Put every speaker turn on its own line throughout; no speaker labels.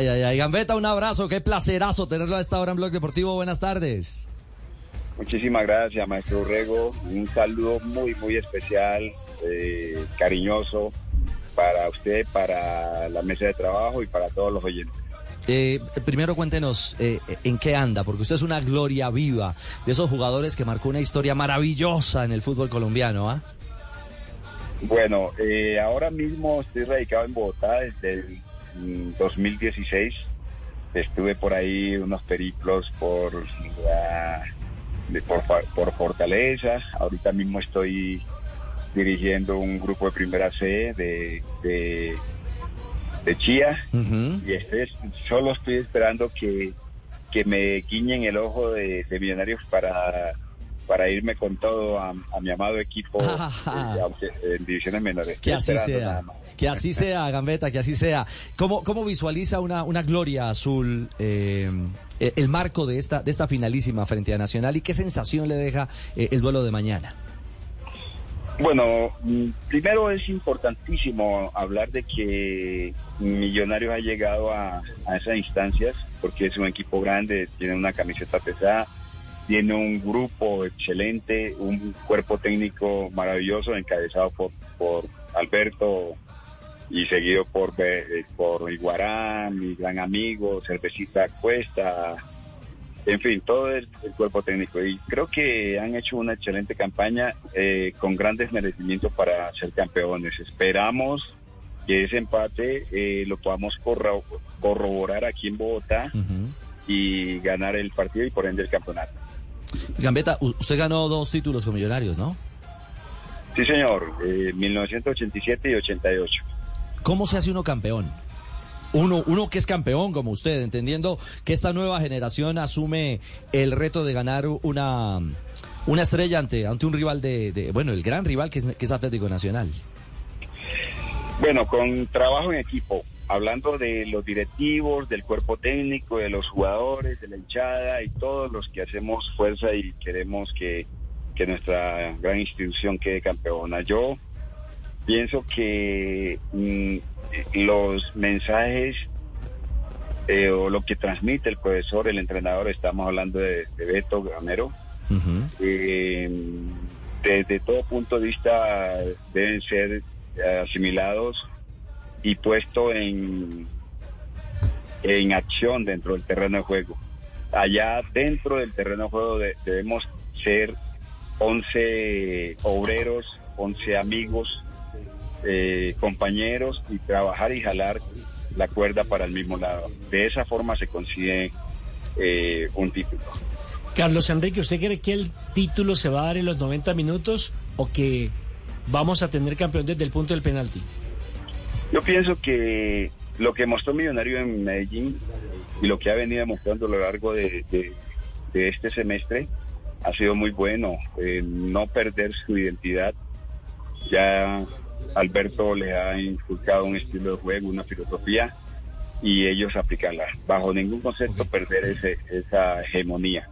Ay, ay, ay, Gambetta, un abrazo, qué placerazo tenerlo a esta hora en Blog Deportivo. Buenas tardes.
Muchísimas gracias, maestro Urrego. Un saludo muy, muy especial, eh, cariñoso para usted, para la mesa de trabajo y para todos los oyentes.
Eh, primero cuéntenos eh, en qué anda, porque usted es una gloria viva de esos jugadores que marcó una historia maravillosa en el fútbol colombiano, ¿ah?
Bueno, eh, ahora mismo estoy radicado en Bogotá desde el 2016 estuve por ahí unos periplos por por, por, Fortaleza. Ahorita mismo estoy dirigiendo un grupo de primera C de, de, de Chía y este solo estoy esperando que, que me guiñen el ojo de, de Millonarios para para irme con todo a, mi amado equipo en divisiones menores.
Que así sea. Que así sea, Gambetta, que así sea. ¿Cómo, cómo visualiza una, una gloria azul eh, el marco de esta, de esta finalísima frente a Nacional y qué sensación le deja eh, el duelo de mañana?
Bueno, mm, primero es importantísimo hablar de que Millonarios ha llegado a, a esas instancias porque es un equipo grande, tiene una camiseta pesada tiene un grupo excelente, un cuerpo técnico maravilloso encabezado por, por Alberto y seguido por, eh, por Iguarán, mi gran amigo, Cervecita Cuesta, en fin, todo el, cuerpo técnico. Y creo que han hecho una excelente campaña eh, con grandes merecimientos para ser campeones. Esperamos que ese empate eh, lo podamos corroborar aquí en Bogotá y ganar el partido y por ende el campeonato.
Gambetta, usted ganó dos títulos con Millonarios, ¿no?
Sí, señor, 1987 y 88.
¿Cómo se hace uno campeón? Uno, uno que es campeón como usted, entendiendo que esta nueva generación asume el reto de ganar una, una estrella ante, ante un rival de, bueno, el gran rival que es, que es Atlético Nacional.
Bueno, con trabajo en equipo, hablando de los directivos, del cuerpo técnico, de los jugadores, de la hinchada y todos los que hacemos fuerza y queremos que, nuestra gran institución quede campeona. Yo pienso que mm, los mensajes eh, o lo que transmite el profesor, el entrenador, estamos hablando de, Beto Gamero, eh, desde todo punto de vista deben ser asimilados y puesto en, en acción dentro del terreno de juego. Allá dentro del terreno de juego debemos ser 11 obreros, 11 amigos, eh, compañeros y trabajar y jalar la cuerda para el mismo lado. De esa forma se consigue eh, un título.
Carlos Enrique, ¿usted cree que el título se va a dar en los 90 minutos o que vamos a tener campeón desde el punto del penalti?
Yo pienso que lo que mostró Millonario en Medellín y lo que ha venido demostrando a lo largo de, este semestre ha sido muy bueno. Eh, no perder su identidad. Ya Alberto le ha inculcado un estilo de juego, una filosofía y ellos aplicarla. Bajo ningún concepto perder ese, esa hegemonía.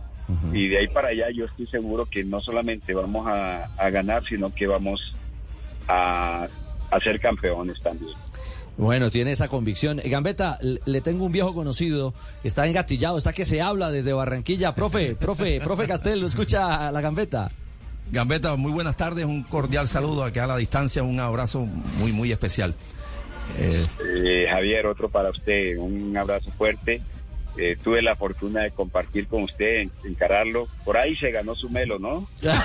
Y de ahí para allá yo estoy seguro que no solamente vamos a, a ganar, sino que vamos a a ser campeones también.
Bueno, tiene esa convicción. Gambetta, le tengo un viejo conocido, está engatillado, está que se habla desde Barranquilla. Profe, profe, profe Castel, ¿lo escucha la Gambetta?
Gambetta, muy buenas tardes, un cordial saludo aquí a la distancia, un abrazo muy, muy especial.
Eh, eh, Javier, otro para usted, un abrazo fuerte eh, tuve la fortuna de compartir con usted, encararlo. Por ahí se ganó su melo, ¿no?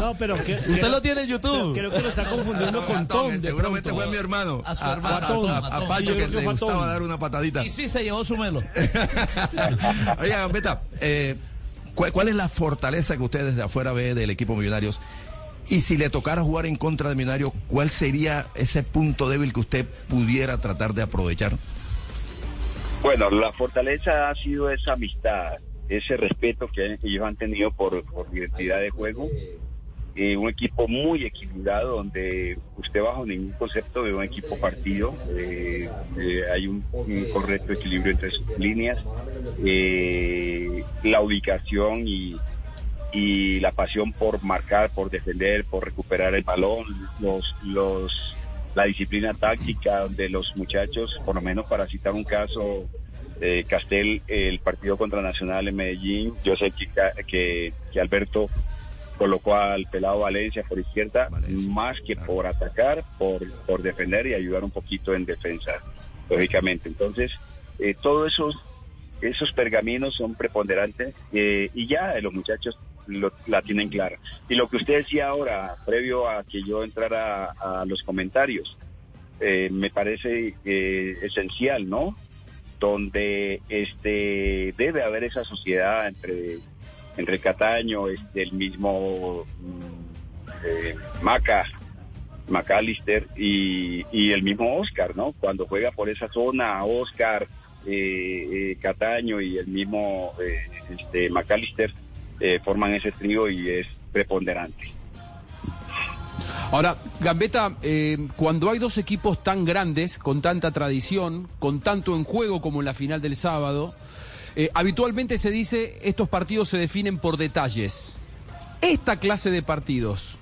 no, pero
usted lo tiene en YouTube.
Creo que lo está confundiendo con Tom.
Seguramente fue mi hermano. A su hermano. A, Pacho que le gustaba dar una patadita.
Y sí se llevó su melo.
Oye, Gambetta, eh, ¿cuál, es la fortaleza que usted desde afuera ve del equipo Millonarios? Y si le tocara jugar en contra de Millonario, ¿cuál sería ese punto débil que usted pudiera tratar de aprovechar?
Bueno, la fortaleza ha sido esa amistad, ese respeto que ellos han tenido por, por identidad de juego. Eh, un equipo muy equilibrado donde usted bajo ningún concepto de un equipo partido eh, eh, hay un, correcto equilibrio entre sus líneas la ubicación y, y la pasión por marcar por defender por recuperar el balón los los la disciplina táctica de los muchachos, por lo menos para citar un caso, eh, Castel, el partido contra Nacional en Medellín, yo sé que, que, que Alberto colocó al pelado Valencia por izquierda, Valencia, más que claro. por atacar, por, por defender y ayudar un poquito en defensa, lógicamente. Entonces, eh, todos esos, esos pergaminos son preponderantes eh, y ya los muchachos lo, la tienen clara. Y lo que usted decía ahora, previo a que yo entrara a, los comentarios, eh, me parece eh, esencial, ¿no? Donde este debe haber esa sociedad entre entre Cataño, este, el mismo eh, Maca, McAllister y, el mismo Oscar, ¿no? Cuando juega por esa zona, Oscar, eh, Cataño y el mismo este, McAllister eh, forman ese trío y es preponderante.
Ahora, Gambetta, eh, cuando hay dos equipos tan grandes, con tanta tradición, con tanto en juego como en la final del sábado, eh, habitualmente se dice estos partidos se definen por detalles. Esta clase de partidos,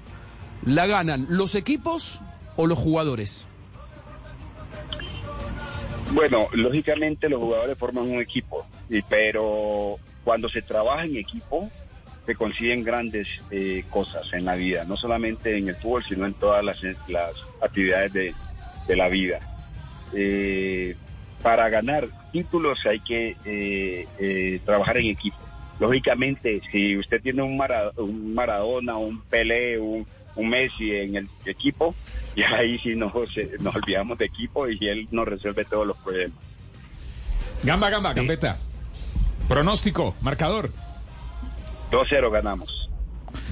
¿la ganan los equipos o los jugadores?
Bueno, lógicamente los jugadores forman un equipo, pero cuando se trabaja en equipo, se consiguen grandes eh, cosas en la vida, no solamente en el fútbol, sino en todas las, las actividades de, de, la vida. Eh, para ganar títulos hay que eh, eh, trabajar en equipo. Lógicamente, si usted tiene un, Mara, un Maradona, un Pelé, un, un, Messi en el equipo, y ahí sí nos, nos olvidamos de equipo y él nos resuelve todos los problemas.
Gamba, gamba, gambeta. Pronóstico, marcador.
2-0 ganamos.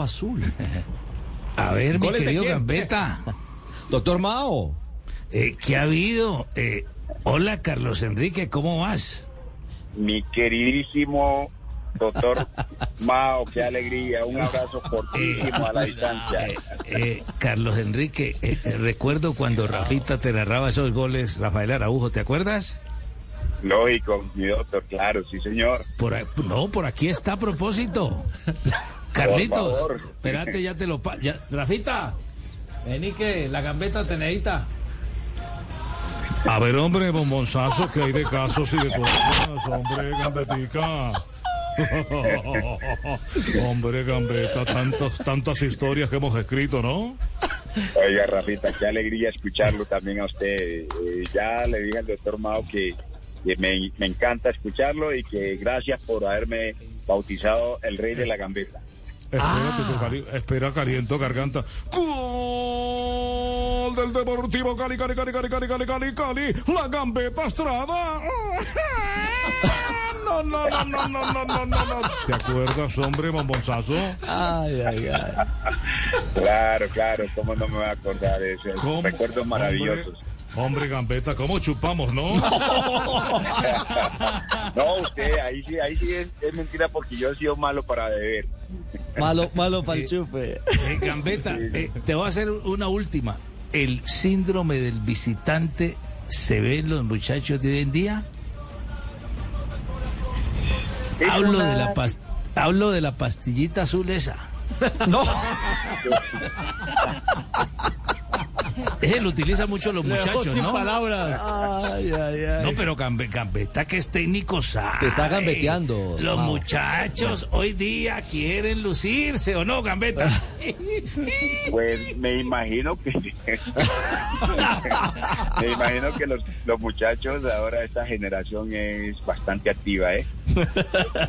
Azul.
A ver, mi querido Gambetta.
Doctor Mao.
Eh, ¿Qué ha habido? Eh, hola, Carlos Enrique, ¿cómo vas?
Mi queridísimo doctor Mao, qué alegría. Un abrazo fortísimo eh, a la distancia.
Eh, Carlos Enrique, recuerdo cuando Rafita te narraba esos goles, Rafael Araujo, ¿te acuerdas?
Lógico, mi doctor, claro, sí, señor.
Por, no, por aquí está a propósito. Carlitos, espérate, ya te lo... Ya, Rafita, vení que la gambeta te necesita.
A ver, hombre, bombonzazo, que hay de casos y de cosas, hombre, gambetica. hombre, gambeta, tantas, tantas historias que hemos escrito, ¿no?
Oiga, Rafita, qué alegría escucharlo también a usted. Eh, ya le dije al doctor Mao que me, me, encanta escucharlo y que gracias por haberme bautizado el rey de la gambeta.
Ah. espera, caliento garganta. ¡Gol del Deportivo Cali, Cali, Cali, Cali, Cali, Cali, Cali, ¡La gambeta estrada! No, no, no, no, no, no, no, ¿Te acuerdas, hombre, bombonzazo?
Ay, ay, ay.
Claro, claro, cómo no me voy a acordar de eso. Recuerdos maravillosos.
Hombre, Gambeta, ¿cómo chupamos, no?
no, usted, ahí sí, ahí sí es, es, mentira porque yo he sido malo para beber.
Malo, malo para el chupe.
Eh, Gambeta, eh, te voy a hacer una última. ¿El síndrome del visitante se ve en los muchachos de hoy en día? Hablo, una... de la past hablo de la pastillita azul esa.
No.
Ese lo utilizan mucho los
Le
muchachos,
sin
¿no?
palabras.
Ay, ay, ay.
No, pero Gambe- Gambetta, que es técnico, sabe.
Te está gambeteando,
Los muchachos hoy día quieren lucirse, ¿o no, Gambetta?
Pues me imagino que me imagino que los, los muchachos ahora esta generación es bastante activa, ¿eh?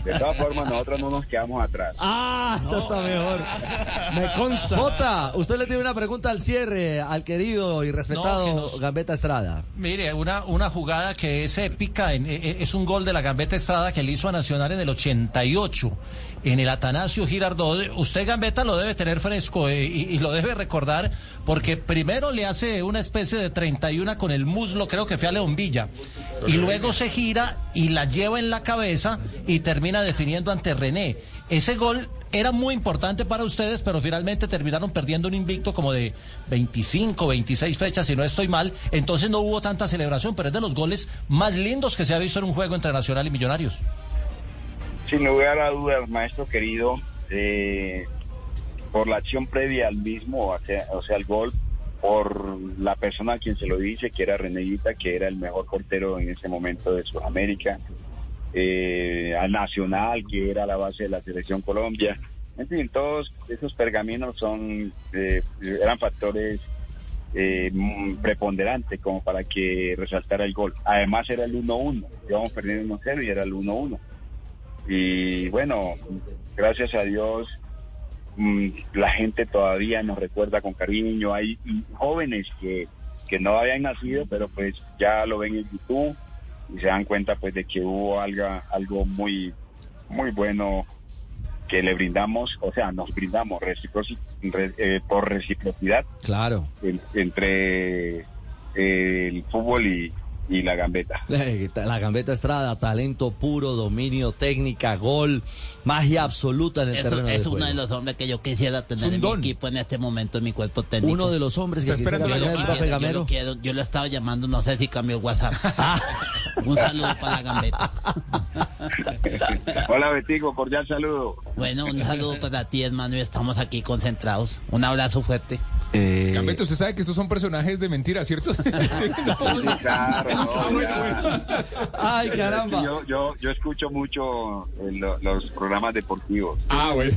De todas formas nosotros no nos quedamos atrás.
Ah, esa está mejor.
Me consta.
Jota, usted le tiene una pregunta al cierre al querido y respetado
No, que nos-
Gambetta Estrada.
Mire, una, una jugada que es épica, en- e- e- es un gol de la Gambetta Estrada que le hizo a Nacional en el 88, en el Atanasio Girardot. Usted Gambetta lo debe tener fresco eh, y, y lo debe recordar porque primero le hace una especie de 31 con el muslo, creo que fue a León Villa, y luego se gira y la lleva en la cabeza y termina definiendo ante René. Ese gol era muy importante para ustedes, pero finalmente terminaron perdiendo un invicto como de 25, 26 fechas, si no estoy mal. Entonces no hubo tanta celebración, pero es de los goles más lindos que se ha visto en un juego entre Nacional y Millonarios.
Sin lugar a dudas, maestro querido, eh, por la acción previa al mismo, o sea, o sea, el gol, por la persona a quien se lo dice, que era Reneguita, que era el mejor portero en ese momento de Sudamérica, eh, al Nacional, que era la base de la selección Colombia. En fin, todos esos pergaminos son eh, eran factores eh, mm, preponderantes como para que resaltara el gol. Además era el 1-1, íbamos perdiendo 1-0 y era el 1-1. Y bueno, gracias a Dios, mm, la gente todavía nos recuerda con cariño. Hay jóvenes que, que no habían nacido, pero pues ya lo ven en YouTube y se dan cuenta pues de que hubo algo, algo muy, muy bueno que le brindamos, o sea, nos brindamos reciproci- re- eh, por reciprocidad
Claro.
en- entre eh, el fútbol y, y la gambeta.
La Gambetta Estrada, talento puro, dominio, técnica, gol, magia absoluta en el
Eso
terreno
es
de
uno
juego.
de los hombres que yo quisiera tener en
don.
mi equipo en este momento en mi cuerpo técnico.
Uno de los hombres que quisiera tener
yo lo quiero, yo lo quiero, yo lo estaba llamando, no sé si cambió WhatsApp.
Ah.
Un saludo para la gambeta.
Hola Betico, cordial saludo.
Bueno, un saludo para ti, hermano, y estamos aquí concentrados. Un abrazo fuerte.
Eh,
Gambetta, usted sabe que estos son personajes de mentira, ¿cierto? Sí, no.
Claro, no.
Ay, caramba.
Yo, yo, yo escucho mucho eh, lo- los programas deportivos.
Ah, bueno.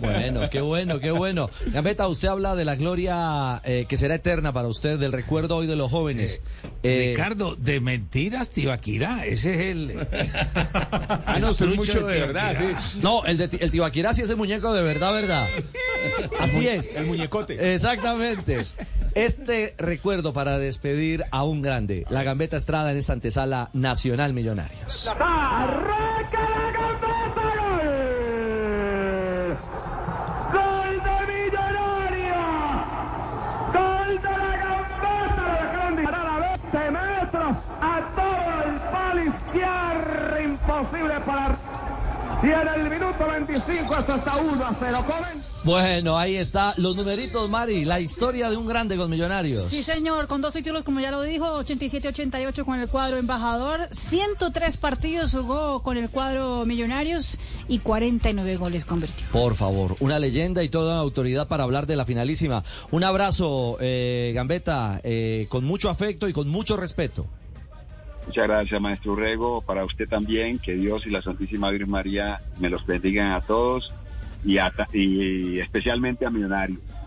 Bueno, qué bueno, qué bueno. Gambetta, usted habla de la gloria eh, que será eterna para usted, del recuerdo hoy de los jóvenes. Eh,
Ricardo, de mentiras, Tibaquirá, ese es el...
Ah, no, usted mucho
de
de verdad, sí.
No, el de Ti- el Tibaquirá sí es el muñeco de verdad, verdad. Así es.
El muñecote.
Exactamente. Este recuerdo para despedir a un grande, la Gambeta Estrada en esta antesala Nacional Millonarios.
¡Gol de Millonario! ¡Gol de la gambeta! Lo dejaron disparar a 20 metros a todo el palo izquierdo. Imposible para... Y en el minuto 25 esto está 1 a 0. Comen.
Bueno, ahí está los numeritos, Mari, la historia de un grande con Millonarios.
Sí, señor, con dos títulos, como ya lo dijo, 87-88 con el cuadro embajador, 103 partidos jugó con el cuadro Millonarios y 49 goles convirtió.
Por favor, una leyenda y toda autoridad para hablar de la finalísima. Un abrazo, eh, Gambetta, eh, con mucho afecto y con mucho respeto.
Muchas gracias, maestro Urrego. Para usted también, que Dios y la Santísima Virgen María me los bendigan a todos y, a y especialmente a Millonarios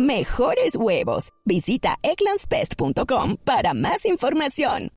Mejores huevos. Visita egglandsbest.com para más información.